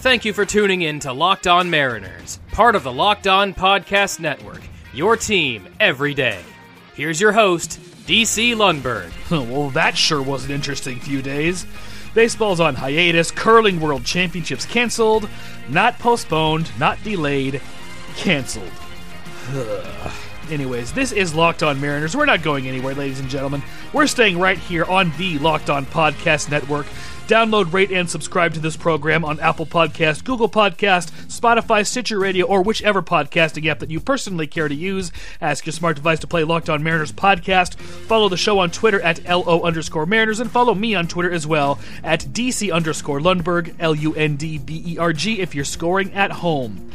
Thank you for tuning in to Locked On Mariners, part of the Locked On Podcast Network, your team every day. Here's your host, DC Lundberg. well, that sure was an interesting few days. Baseball's on hiatus, curling world championships canceled, not postponed, not delayed, canceled. Anyways, this is Locked On Mariners. We're not going anywhere, ladies and gentlemen. We're staying right here on the Locked On Podcast Network. Download, rate, and subscribe to this program on Apple Podcast, Google Podcast, Spotify, Stitcher Radio, or whichever podcasting app that you personally care to use. Ask your smart device to play Locked On Mariners podcast. Follow the show on Twitter at LO underscore Mariners, and follow me on Twitter as well at DC underscore Lundberg, L U N D B E R G, if you're scoring at home.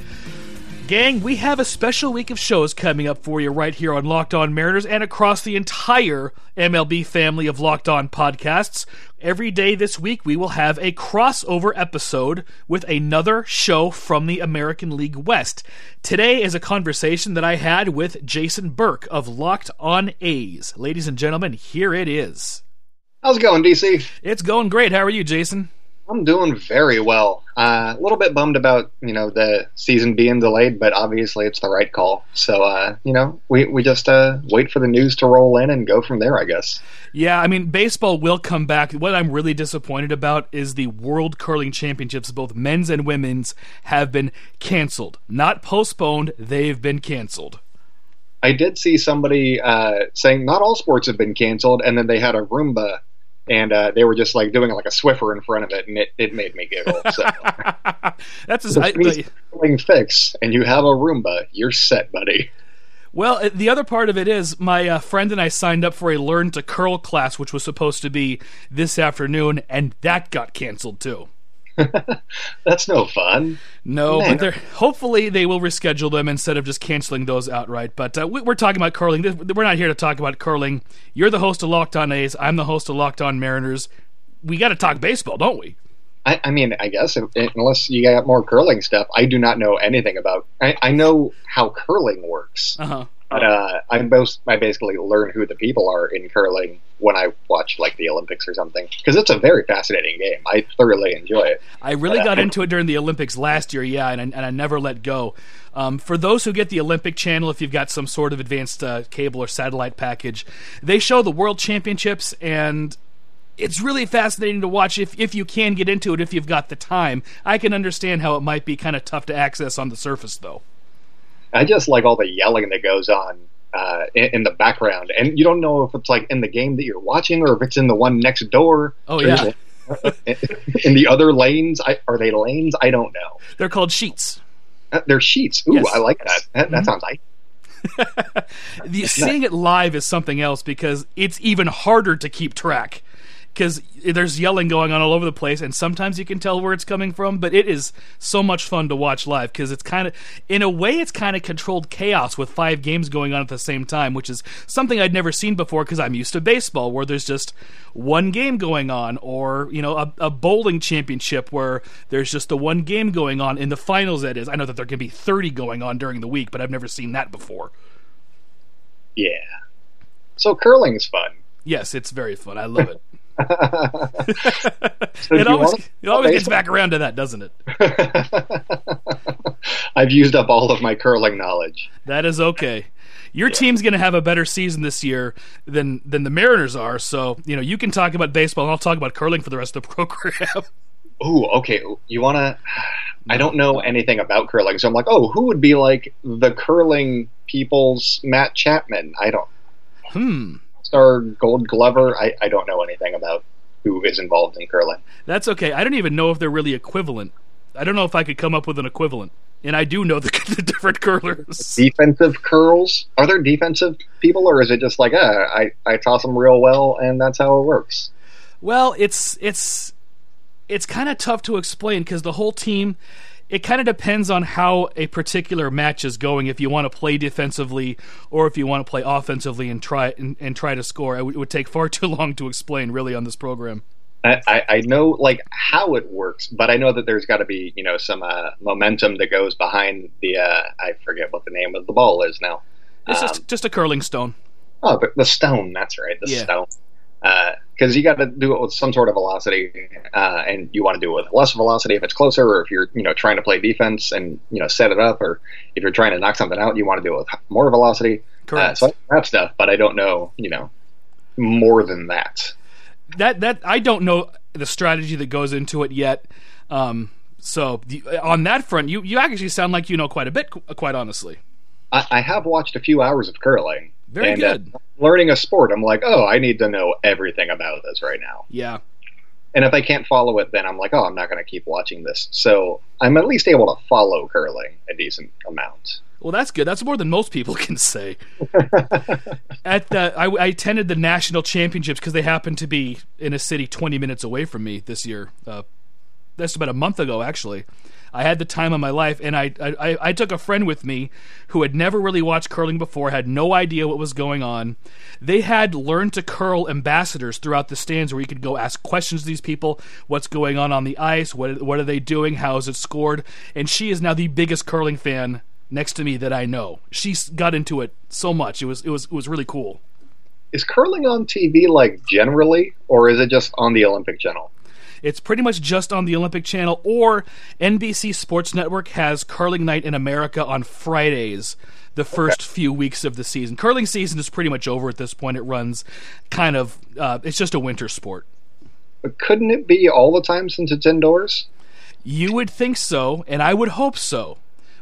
Gang, we have a special week of shows coming up for you right here on Locked On Mariners and across the entire MLB family of Locked On podcasts. Every day this week, we will have a crossover episode with another show from the American League West. Today is a conversation that I had with Jason Burke of Locked On A's. Ladies and gentlemen, here it is. How's it going, DC? It's going great. How are you, Jason? I'm doing very well. Uh, a little bit bummed about you know the season being delayed, but obviously it's the right call. So uh, you know we we just uh, wait for the news to roll in and go from there, I guess. Yeah, I mean baseball will come back. What I'm really disappointed about is the World Curling Championships, both men's and women's, have been canceled, not postponed. They've been canceled. I did see somebody uh, saying not all sports have been canceled, and then they had a Roomba and uh, they were just like doing like a Swiffer in front of it, and it, it made me giggle. So that's a so fix, and you have a Roomba, you're set, buddy. Well, uh, the other part of it is my uh, friend and I signed up for a Learn to Curl class, which was supposed to be this afternoon, and that got canceled too. That's no fun. No, Man. but hopefully they will reschedule them instead of just canceling those outright. But uh, we, are talking about curling. We're not here to talk about curling. You're the host of Locked On A's. I'm the host of Locked On Mariners. We got to talk baseball, don't we? I, I mean, I guess unless you got more curling stuff, I do not know anything about. I, I know how curling works. Uh-huh. But uh, I most I basically learn who the people are in curling when I watch like the Olympics or something because it's a very fascinating game. I thoroughly enjoy it. I really but, got uh, into it during the Olympics last year, yeah, and I, and I never let go. Um, for those who get the Olympic channel, if you've got some sort of advanced uh, cable or satellite package, they show the World Championships and it's really fascinating to watch if, if you can get into it if you've got the time. I can understand how it might be kind of tough to access on the surface, though. I just like all the yelling that goes on uh, in, in, the background, and you don't know if it's like in the game that you're watching or if it's in the one next door. Oh yeah. in the other lanes, I, are they lanes? I don't know. They're called sheets. Uh, they're sheets. Ooh, yes. I like that. That, that mm-hmm. sounds nice. the, seeing it live is something else because it's even harder to keep track because there's yelling going on all over the place, and sometimes you can tell where it's coming from. But it is so much fun to watch live because it's kind of, in a way, it's kind of controlled chaos with five games going on at the same time, which is something I'd never seen before because I'm used to baseball where there's just one game going on, or you know, a, a bowling championship where there's just the one game going on in the finals. That is, I know that there can be 30 going on during the week, but I've never seen that before. Yeah. So curling's fun. Yes, it's very fun. I love it. So it always, it always gets back around to that, doesn't it? I've used up all of my curling knowledge. That is okay. Your yeah. team's going to have a better season this year than than the Mariners are. So you know you can talk about baseball, and I'll talk about curling for the rest of the program. oh, okay. You want to? I don't know anything about curling, so I'm like, oh, who would be like the curling people's Matt Chapman? I don't. Hmm. Star Gold Glover. I, I don't know anything about who is involved in curling. That's okay. I don't even know if they're really equivalent. I don't know if I could come up with an equivalent. And I do know the, the different curlers. Defensive curls? Are there defensive people, or is it just like, uh, I, I toss them real well, and that's how it works? Well, it's it's it's kind of tough to explain because the whole team it kind of depends on how a particular match is going. If you want to play defensively or if you want to play offensively and try and, and try to score, it would take far too long to explain really on this program. I, I know like how it works, but I know that there's got to be you know some uh, momentum that goes behind the uh, I forget what the name of the ball is now. It's um, just just a curling stone. Oh, but the stone. That's right, the yeah. stone. Because uh, you got to do it with some sort of velocity, uh, and you want to do it with less velocity if it's closer, or if you're you know trying to play defense and you know set it up, or if you're trying to knock something out, you want to do it with more velocity. Uh, Correct. so that stuff, but I don't know you know more than that. That that I don't know the strategy that goes into it yet. Um, so the, on that front, you you actually sound like you know quite a bit, quite honestly. I, I have watched a few hours of curling. Very and, uh, good. Uh, learning a sport, I'm like, oh, I need to know everything about this right now. Yeah. And if I can't follow it, then I'm like, oh, I'm not going to keep watching this. So I'm at least able to follow curling a decent amount. Well, that's good. That's more than most people can say. At the, I, I, attended the national championships because they happened to be in a city 20 minutes away from me this year. Uh, that's about a month ago, actually. I had the time of my life, and I, I, I took a friend with me who had never really watched curling before, had no idea what was going on. They had learned to curl ambassadors throughout the stands where you could go ask questions to these people what's going on on the ice, what, what are they doing, how is it scored. And she is now the biggest curling fan next to me that I know. She got into it so much. It was, it was, it was really cool. Is curling on TV like generally, or is it just on the Olympic channel? It's pretty much just on the Olympic Channel, or NBC Sports Network has Curling Night in America on Fridays the first okay. few weeks of the season. Curling season is pretty much over at this point. It runs kind of, uh, it's just a winter sport. But couldn't it be all the time since it's indoors? You would think so, and I would hope so.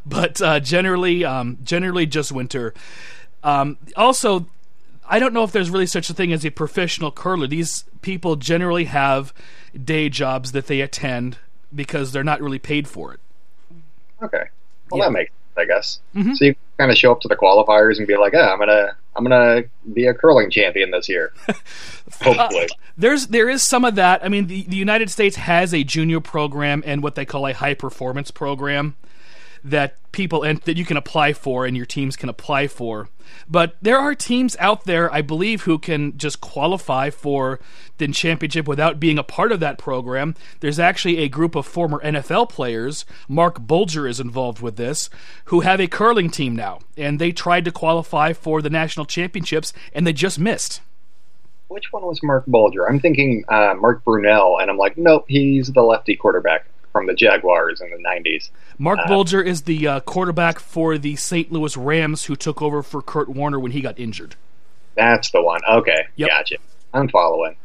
But uh, generally, um, generally just winter. Um, also, I don't know if there's really such a thing as a professional curler. These people generally have day jobs that they attend because they're not really paid for it. Okay, well yeah. that makes sense, I guess. Mm-hmm. So you kind of show up to the qualifiers and be like, "Yeah, I'm gonna I'm gonna be a curling champion this year." Hopefully, uh, there's there is some of that. I mean, the the United States has a junior program and what they call a high performance program that people and that you can apply for and your teams can apply for. But there are teams out there, I believe, who can just qualify for the championship without being a part of that program. There's actually a group of former NFL players, Mark Bulger is involved with this, who have a curling team now, and they tried to qualify for the national championships and they just missed. Which one was Mark Bulger? I'm thinking uh, Mark Brunell, and I'm like, nope, he's the lefty quarterback from the Jaguars in the 90s. Mark uh, Bulger is the uh, quarterback for the St. Louis Rams who took over for Kurt Warner when he got injured. That's the one. Okay, yep. gotcha. I'm following.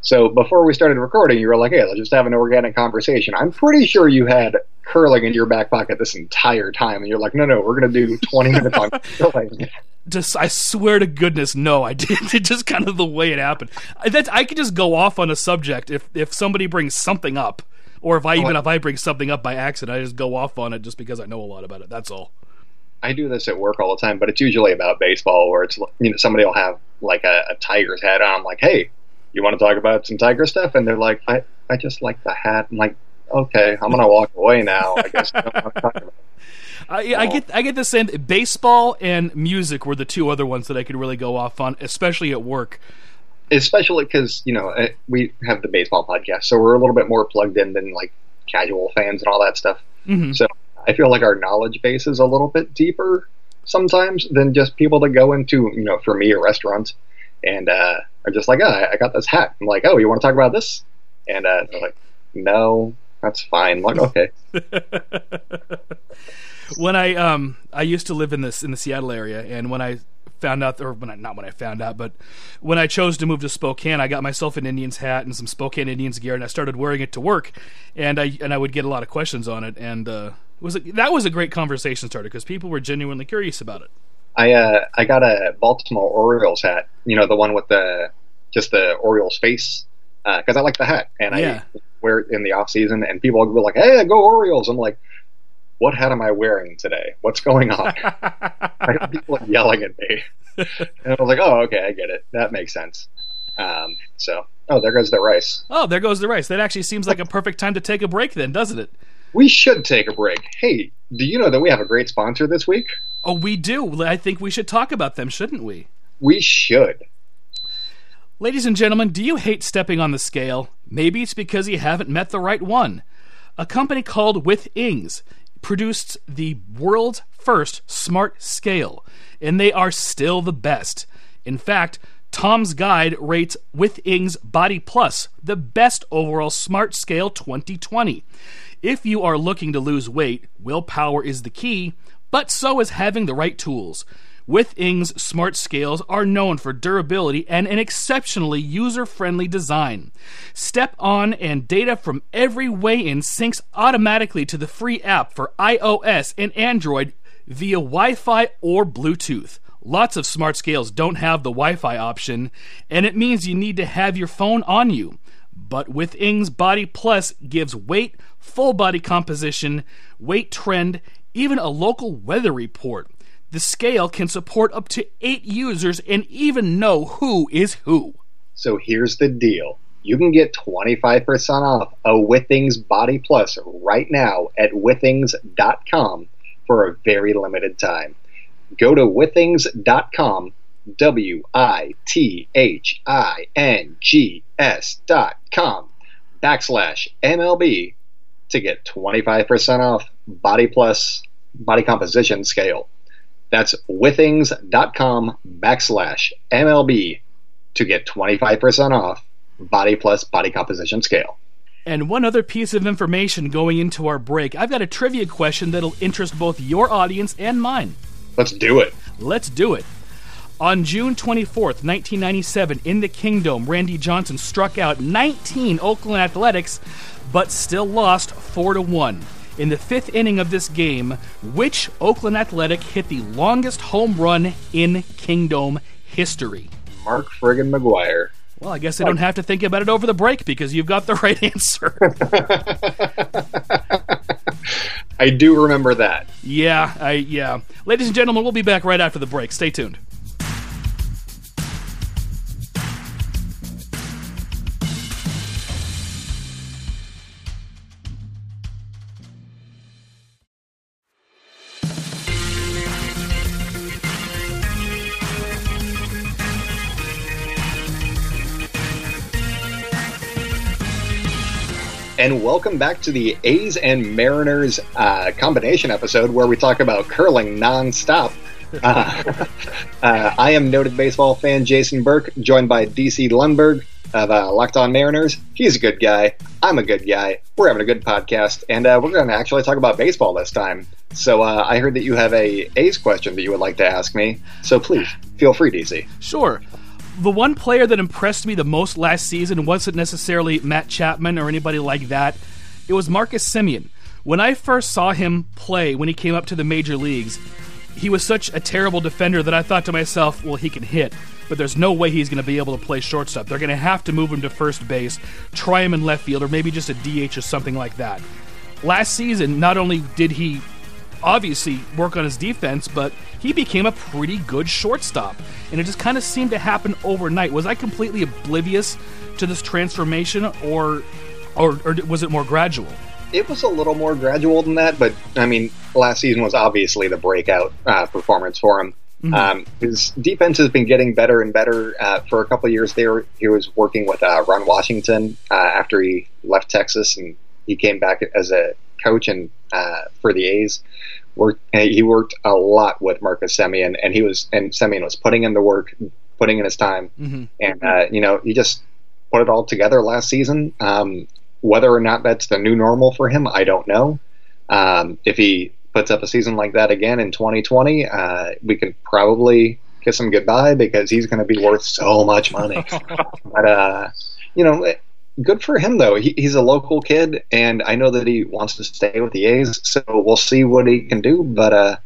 So before we started recording, you were like, "Hey, let's just have an organic conversation." I'm pretty sure you had curling in your back pocket this entire time, and you're like, "No, no, we're going to do 20 minutes on curling." Just, I swear to goodness, no, I didn't. It's just kind of the way it happened. That I could just go off on a subject if if somebody brings something up or if I oh, even if I bring something up by accident, I just go off on it just because I know a lot about it. That's all. I do this at work all the time, but it's usually about baseball, where it's you know somebody will have like a, a Tigers hat on. I'm like, hey, you want to talk about some Tiger stuff? And they're like, I I just like the hat. I'm like, okay, I'm gonna walk away now. I guess. I, I, get I get the same. Baseball and music were the two other ones that I could really go off on, especially at work especially because you know eh, we have the baseball podcast, so we're a little bit more plugged in than like casual fans and all that stuff. Mm-hmm. So I feel like our knowledge base is a little bit deeper sometimes than just people that go into you know for me a restaurant and uh, are just like, oh, I got this hat. I'm like, oh, you want to talk about this? And uh, they're like, no, that's fine. I'm like, okay. when I um I used to live in this in the Seattle area, and when I found out, or when I, not when I found out, but when I chose to move to Spokane, I got myself an Indians hat and some Spokane Indians gear, and I started wearing it to work, and I and I would get a lot of questions on it, and uh, it was a, that was a great conversation starter because people were genuinely curious about it. I uh, I got a Baltimore Orioles hat, you know, the one with the just the Orioles face, because uh, I like the hat, and yeah. I wear it in the off season, and people will be like, "Hey, go Orioles!" I'm like what hat am I wearing today? What's going on? people yelling at me. And I was like, oh, okay, I get it. That makes sense. Um, so, oh, there goes the rice. Oh, there goes the rice. That actually seems like a perfect time to take a break, then, doesn't it? We should take a break. Hey, do you know that we have a great sponsor this week? Oh, we do. I think we should talk about them, shouldn't we? We should. Ladies and gentlemen, do you hate stepping on the scale? Maybe it's because you haven't met the right one. A company called Withings produced the world's first smart scale, and they are still the best. In fact, Tom's Guide rates Withings Body Plus the best overall smart scale 2020. If you are looking to lose weight, willpower is the key, but so is having the right tools. Withings smart scales are known for durability and an exceptionally user friendly design. Step on and data from every weigh in syncs automatically to the free app for iOS and Android via Wi Fi or Bluetooth. Lots of smart scales don't have the Wi Fi option, and it means you need to have your phone on you. But Withings Body Plus gives weight, full body composition, weight trend, even a local weather report. The scale can support up to eight users and even know who is who. So here's the deal. You can get 25% off a Withings Body Plus right now at withings.com for a very limited time. Go to withings.com, W I T H I N G S.com backslash MLB to get 25% off Body Plus Body Composition Scale. That's withings.com backslash MLB to get 25% off Body Plus Body Composition Scale. And one other piece of information going into our break. I've got a trivia question that'll interest both your audience and mine. Let's do it. Let's do it. On June 24th, 1997, in the Kingdome, Randy Johnson struck out 19 Oakland Athletics, but still lost 4 to 1. In the fifth inning of this game, which Oakland Athletic hit the longest home run in Kingdome history? Mark friggin' McGwire. Well, I guess I don't have to think about it over the break because you've got the right answer. I do remember that. Yeah, I yeah. Ladies and gentlemen, we'll be back right after the break. Stay tuned. And welcome back to the A's and Mariners uh, combination episode where we talk about curling nonstop. Uh, uh, I am noted baseball fan Jason Burke, joined by DC Lundberg of uh, Locked On Mariners. He's a good guy. I'm a good guy. We're having a good podcast, and uh, we're going to actually talk about baseball this time. So uh, I heard that you have a A's question that you would like to ask me. So please feel free, DC. Sure the one player that impressed me the most last season wasn't necessarily Matt Chapman or anybody like that. It was Marcus Semien. When I first saw him play when he came up to the major leagues, he was such a terrible defender that I thought to myself, well, he can hit, but there's no way he's going to be able to play shortstop. They're going to have to move him to first base, try him in left field, or maybe just a DH or something like that. Last season, not only did he obviously work on his defense, but he became a pretty good shortstop. And it just kind of seemed to happen overnight. Was I completely oblivious to this transformation, or, or, or was it more gradual? It was a little more gradual than that, but I mean, last season was obviously the breakout uh, performance for him. Mm-hmm. Um, his defense has been getting better and better uh, for a couple years. There, he was working with uh, Ron Washington uh, after he left Texas, and he came back as a coach and uh, for the A's worked. He worked a lot with Marcus Semien, and he was and Semien was putting in the work, putting in his time, mm-hmm. and uh, you know he just put it all together last season. Um, whether or not that's the new normal for him, I don't know. Um, if he puts up a season like that again in 2020, uh, we can probably kiss him goodbye because he's going to be worth so much money. but uh, you know, good for him though. He, he's a local kid, and I know that he wants to stay with the A's. So we'll see what he can do. But uh,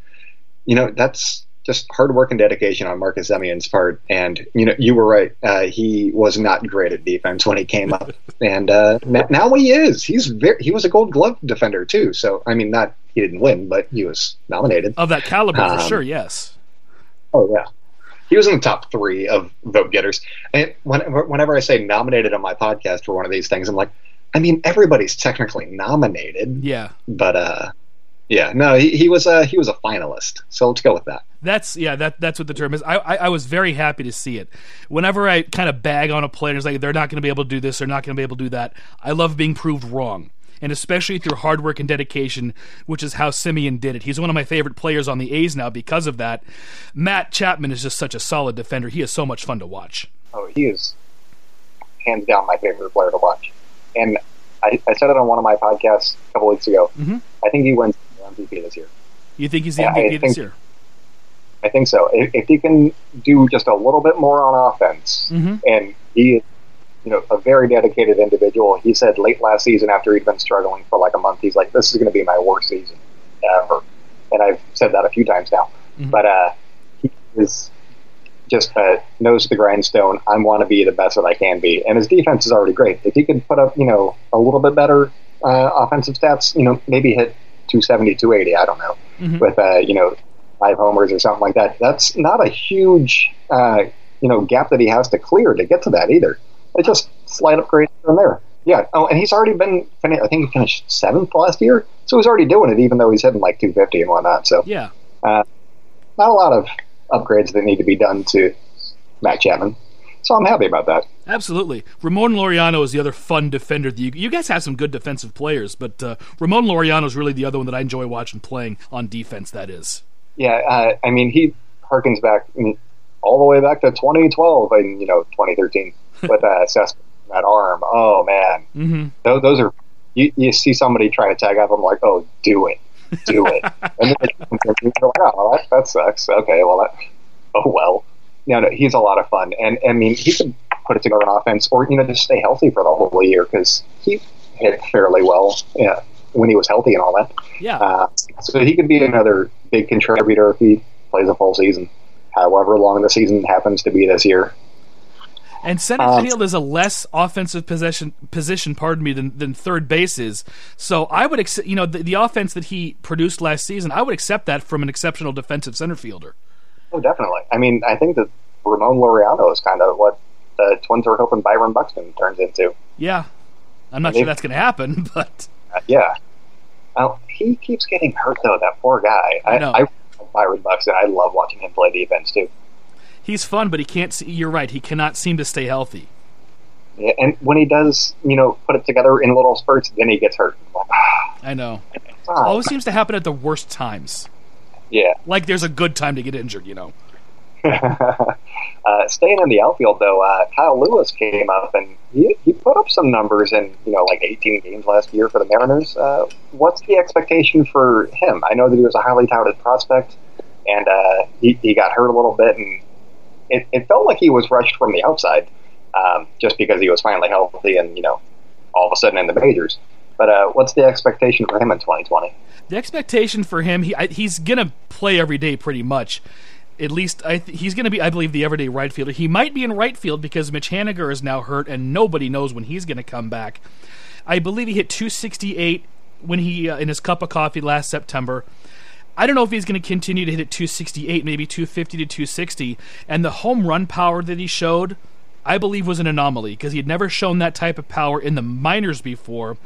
you know, that's just hard work and dedication on Marcus Semien's part. And you know, you were right. Uh, he was not great at defense when he came up, and uh, now he is. He's very. He was a Gold Glove defender too. So I mean, not he didn't win, but he was nominated of that caliber um, for sure. Yes. Oh yeah he was in the top three of vote getters. And when, whenever I say nominated on my podcast for one of these things, I'm like, I mean, everybody's technically nominated. Yeah. But uh, yeah, no, he, he was a he was a finalist. So let's go with that. That's yeah, that that's what the term is. I I, I was very happy to see it. Whenever I kind of bag on a player, it's like they're not going to be able to do this, they're not going to be able to do that. I love being proved wrong. And especially through hard work and dedication, which is how Semien did it. He's one of my favorite players on the A's now because of that. Matt Chapman is just such a solid defender. He is so much fun to watch. Oh, he is hands down my favorite player to watch. And I, I said it on one of my podcasts a couple weeks ago. Mm-hmm. I think he wins the MVP this year. You think he's the MVP think, this year? I think so. If, if, he can do just a little bit more on offense, mm-hmm. and he is, you know, a very dedicated individual. He said late last season, after he'd been struggling for like a month, he's like, "This is going to be my worst season ever." And I've said that a few times now. Mm-hmm. But uh, he is just uh, nose to the grindstone. I want to be the best that I can be, and his defense is already great. If he could put up, you know, a little bit better uh, offensive stats, you know, maybe hit 270, 280, I don't know, mm-hmm. with uh, you know five homers or something like that. That's not a huge uh, you know gap that he has to clear to get to that either. It's just slight upgrade from there. Yeah. Oh, and he's already been. I think he finished seventh last year, so he's already doing it, even though he's hitting like 250 and whatnot. So yeah, uh, not a lot of upgrades that need to be done to Matt Chapman. So I'm happy about that. Absolutely. Ramon Laureano is the other fun defender. You, you guys have some good defensive players, but uh, Ramon Laureano is really the other one that I enjoy watching playing on defense, that is. Yeah, uh, I mean, he harkens back all the way back to 2012 and, you know, 2013 with uh, assessment that arm. Oh, man. Mm-hmm. Those, those, are, you, you see somebody trying to tag up, I'm like, oh, do it. Do it. and then you're like, oh, that, that sucks. Okay, well, that, oh, well you know, he's a lot of fun, and I mean, he could put it together on offense, or you know, just stay healthy for the whole year because he hit fairly well yeah, when he was healthy and all that. Yeah. Uh, so he could be another big contributor if he plays a full season, however long the season happens to be this year. And center um, field is a less offensive possession position, pardon me, than, than third base is. So I would, accept, you know, the, the offense that he produced last season, I would accept that from an exceptional defensive center fielder. Oh, definitely. I mean, I think that Ramon Laureano is kind of what the Twins are hoping Byron Buxton turns into. Yeah, I'm not and sure that's going to happen, but uh, yeah. Well, he keeps getting hurt though. That poor guy. I, know. I, I Byron Buxton. I love watching him play defense too. He's fun, but he can't. See, you're right. He cannot seem to stay healthy. Yeah, and when he does, you know, put it together in little spurts, then he gets hurt. I know. Oh, Always seems to happen at the worst times. Yeah. Like there's a good time to get injured, you know. uh, staying in the outfield, though, uh, Kyle Lewis came up and he, he put up some numbers in, you know, like 18 games last year for the Mariners. Uh, what's the expectation for him? I know that he was a highly touted prospect, and uh, he, he got hurt a little bit, and it, it felt like he was rushed from the outside um, just because he was finally healthy and, you know, all of a sudden in the majors. But uh, what's the expectation for him in 2020? The expectation for him, he I, he's going to play every day pretty much. At least th- he's going to be, I believe, the everyday right fielder. He might be in right field because Mitch Haniger is now hurt, and nobody knows when he's going to come back. I believe he hit 268 when he uh, in his cup of coffee last September. I don't know if he's going to continue to hit at 268, maybe 250 to 260. And the home run power that he showed, I believe, was an anomaly because he had never shown that type of power in the minors before.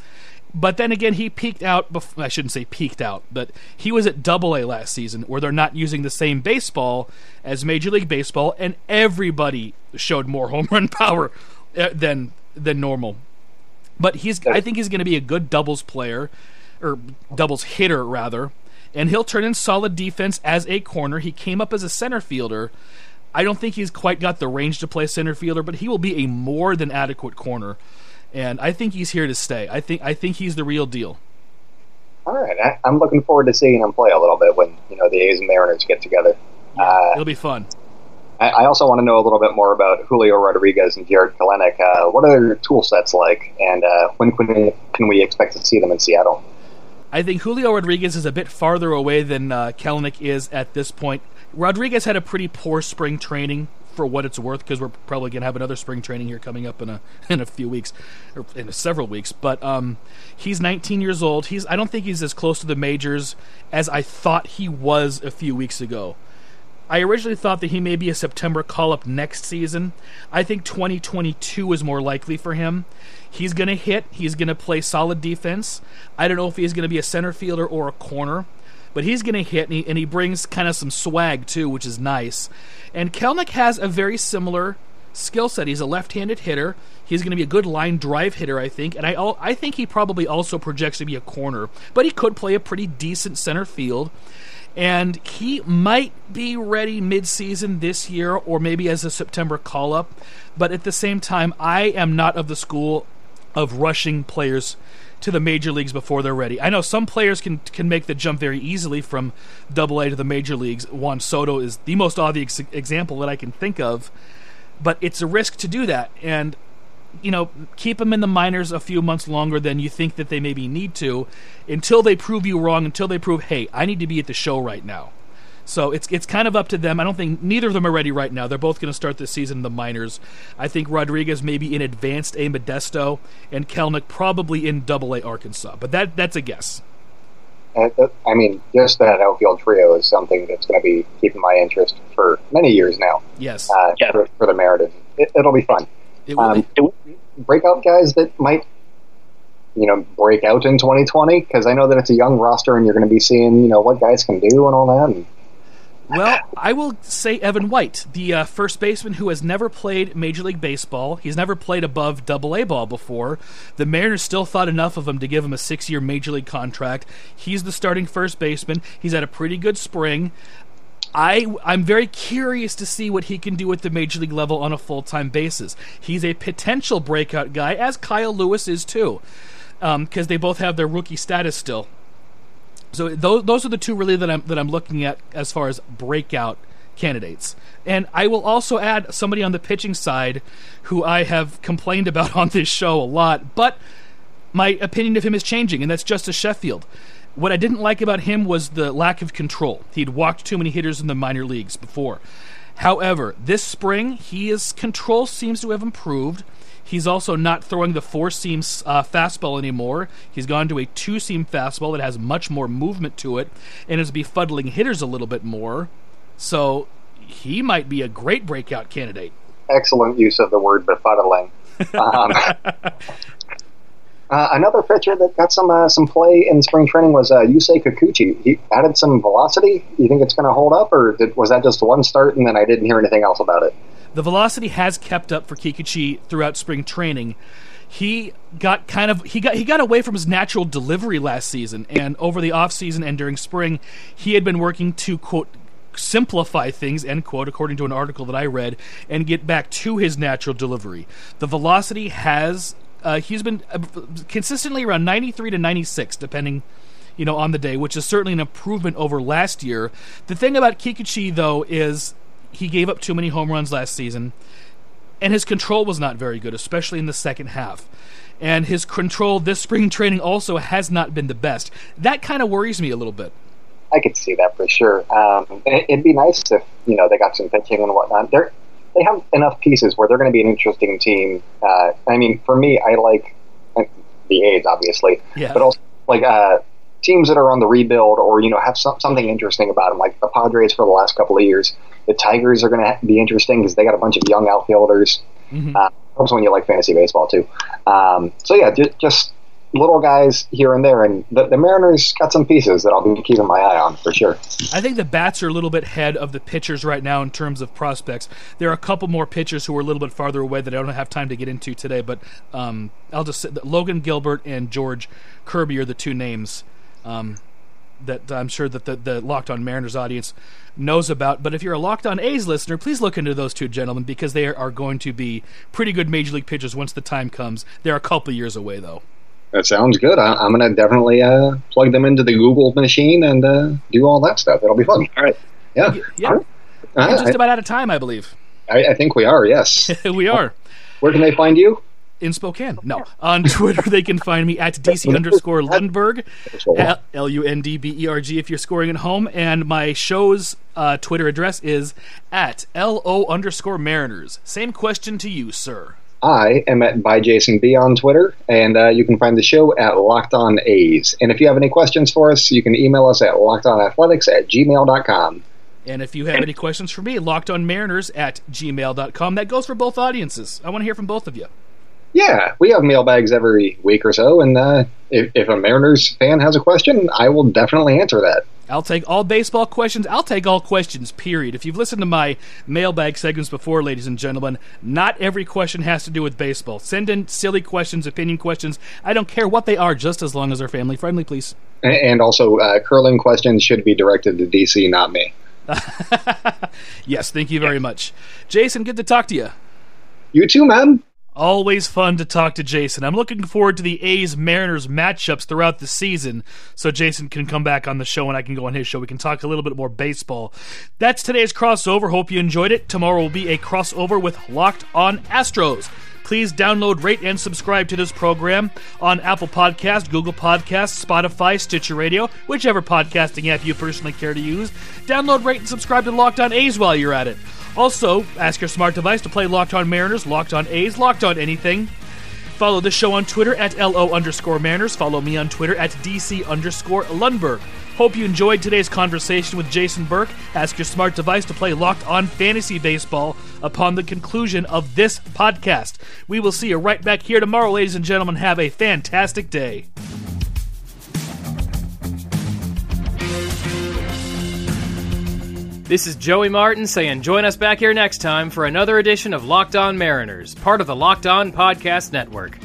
But then again, he peaked out. Before, I shouldn't say peaked out, but he was at Double A last season, where they're not using the same baseball as Major League Baseball, and everybody showed more home run power uh, than than normal. But he's, I think he's going to be a good doubles player, or doubles hitter rather, and he'll turn in solid defense as a corner. He came up as a center fielder. I don't think he's quite got the range to play center fielder, but he will be a more than adequate corner and I think he's here to stay. I think I think he's the real deal. All right, I, am looking forward to seeing him play a little bit when you know the A's and Mariners get together. Yeah, uh, it'll be fun. I, I, also want to know a little bit more about Julio Rodriguez and Jarred Kelenic. Uh, what are their tool sets like, and uh, when can we, can we expect to see them in Seattle? I think Julio Rodriguez is a bit farther away than uh, Kelenic is at this point. Rodriguez had a pretty poor spring training for what it's worth, because we're probably going to have another spring training here coming up in a in a few weeks, or in several weeks. But um, he's 19 years old. He's I don't think he's as close to the majors as I thought he was a few weeks ago. I originally thought that he may be a September call up next season. I think 2022 is more likely for him. He's going to hit, he's going to play solid defense. I don't know if he's going to be a center fielder or a corner, but he's going to hit, and he, and he brings kind of some swag too, which is nice. And Kelenic has a very similar skill set. He's a left-handed hitter. He's going to be a good line drive hitter, I think, and I I think he probably also projects to be a corner, but he could play a pretty decent center field. And he might be ready mid-season this year, or maybe as a September call-up. But at the same time, I am not of the school of rushing players to the major leagues before they're ready. I know some players can can make the jump very easily from Double A to the major leagues. Juan Soto is the most obvious example that I can think of but it's a risk to do that. And you know, keep them in the minors a few months longer than you think that they maybe need to, until they prove you wrong. Until they prove, hey, I need to be at the show right now. So it's it's kind of up to them. I don't think neither of them are ready right now. They're both going to start this season in the minors. I think Rodriguez maybe in advanced A Modesto, and Kelenic probably in Double A Arkansas. But that that's a guess. I mean, just that outfield trio is something that's going to be keeping my interest for many years now. Yes. Uh, yeah. For, for, the Meredith. It, will be fun. It will um, be. Breakout guys that might, you know, break out in 2020 because I know that it's a young roster and you're going to be seeing, you know, what guys can do and all that. And, well, I will say Evan White, the uh, first baseman who has never played Major League Baseball. He's never played above Double A ball before. The Mariners still thought enough of him to give him a six-year Major League contract. He's the starting first baseman. He's had a pretty good spring. I I'm very curious to see what he can do at the major league level on a full time basis. He's a potential breakout guy, as Kyle Lewis is too, because um, they both have their rookie status still. So those those are the two really that I'm that I'm looking at as far as breakout candidates. And I will also add somebody on the pitching side who I have complained about on this show a lot, but my opinion of him is changing, and that's Justus Sheffield. What I didn't like about him was the lack of control. He'd walked too many hitters in the minor leagues before. However, this spring, his control seems to have improved. He's also not throwing the four seam uh, fastball anymore. He's gone to a two seam fastball that has much more movement to it and is befuddling hitters a little bit more. So he might be a great breakout candidate. Excellent use of the word befuddling. Um, uh, another pitcher that got some uh, some play in spring training was uh, Yusei Kikuchi. He added some velocity. You think it's going to hold up, or did, was that just one start and then I didn't hear anything else about it? The velocity has kept up for Kikuchi throughout spring training. He got kind of he got he got away from his natural delivery last season, and over the off season and during spring, he had been working to quote simplify things end quote according to an article that I read and get back to his natural delivery. The velocity has uh, he's been uh, consistently around 93 to 96 depending you know on the day, which is certainly an improvement over last year. The thing about Kikuchi though is he gave up too many home runs last season, and his control was not very good, especially in the second half. And his control this spring training also has not been the best. That kind of worries me a little bit. I could see that for sure. Um, it'd be nice if you know they got some pitching and whatnot. They're they have enough pieces where they're going to be an interesting team. Uh, I mean, for me, I like the A's obviously, yeah. but also like uh, teams that are on the rebuild or you know have some, something interesting about them, like the Padres for the last couple of years. The Tigers are going to be interesting because they got a bunch of young outfielders. Mm-hmm. Uh, helps when you like fantasy baseball too. Um, so yeah, just, just, little guys here and there, and the, the, Mariners got some pieces that I'll be keeping my eye on for sure. I think the bats are a little bit ahead of the pitchers right now in terms of prospects. There are a couple more pitchers who are a little bit farther away that I don't have time to get into today, but um, I'll just say that Logan Gilbert and George Kirby are the two names. Um, that I'm sure that the, the Locked On Mariners audience knows about. But if you're a Locked On A's listener, please look into those two gentlemen because they are going to be pretty good major league pitchers once the time comes. They're a couple years away, though. That sounds good. I, am going to definitely uh, plug them into the Google machine and uh, do all that stuff. It'll be fun. All right. Yeah. Yeah. Right. We're just about out of time, I believe. I, I think we are. Yes, we are. Where can they find you? in Spokane. No, on Twitter they can find me at DC underscore Lundberg, L U N D B E R G. If you're scoring at home, and my show's uh, Twitter address is at L O underscore Mariners. Same question to you, sir. I am at by Jason B on Twitter, and uh, you can find the show at Locked On A's. And if you have any questions for us, you can email us at lockedonathletics at gmail.com. And if you have any questions for me, lockedonmariners at gmail.com. That goes for both audiences. I want to hear from both of you. Yeah, we have mailbags every week or so, and uh, if, if, a Mariners fan has a question, I will definitely answer that. I'll take all baseball questions. I'll take all questions, period. If you've listened to my mailbag segments before, ladies and gentlemen, not every question has to do with baseball. Send in silly questions, opinion questions. I don't care what they are, just as long as they're family friendly, please. And also, uh, curling questions should be directed to DC, not me. yes, thank you very much. Jason, good to talk to you. You too, man. Always fun to talk to Jason. I'm looking forward to the A's Mariners matchups throughout the season so Jason can come back on the show and I can go on his show. We can talk a little bit more baseball. That's today's crossover. Hope you enjoyed it. Tomorrow will be a crossover with Locked on Astros. Please download, rate, and subscribe to this program on Apple Podcast, Google Podcast, Spotify, Stitcher Radio, whichever podcasting app you personally care to use. Download, rate, and subscribe to Locked on A's while you're at it. Also, ask your smart device to play Locked On Mariners, Locked On A's, Locked On Anything. Follow the show on Twitter at LO underscore Mariners. Follow me on Twitter at DC underscore Lundberg. Hope you enjoyed today's conversation with Jason Burke. Ask your smart device to play Locked On Fantasy Baseball upon the conclusion of this podcast. We will see you right back here tomorrow, ladies and gentlemen. Have a fantastic day. This is Joey Martin saying join us back here next time for another edition of Locked On Mariners, part of the Locked On Podcast Network.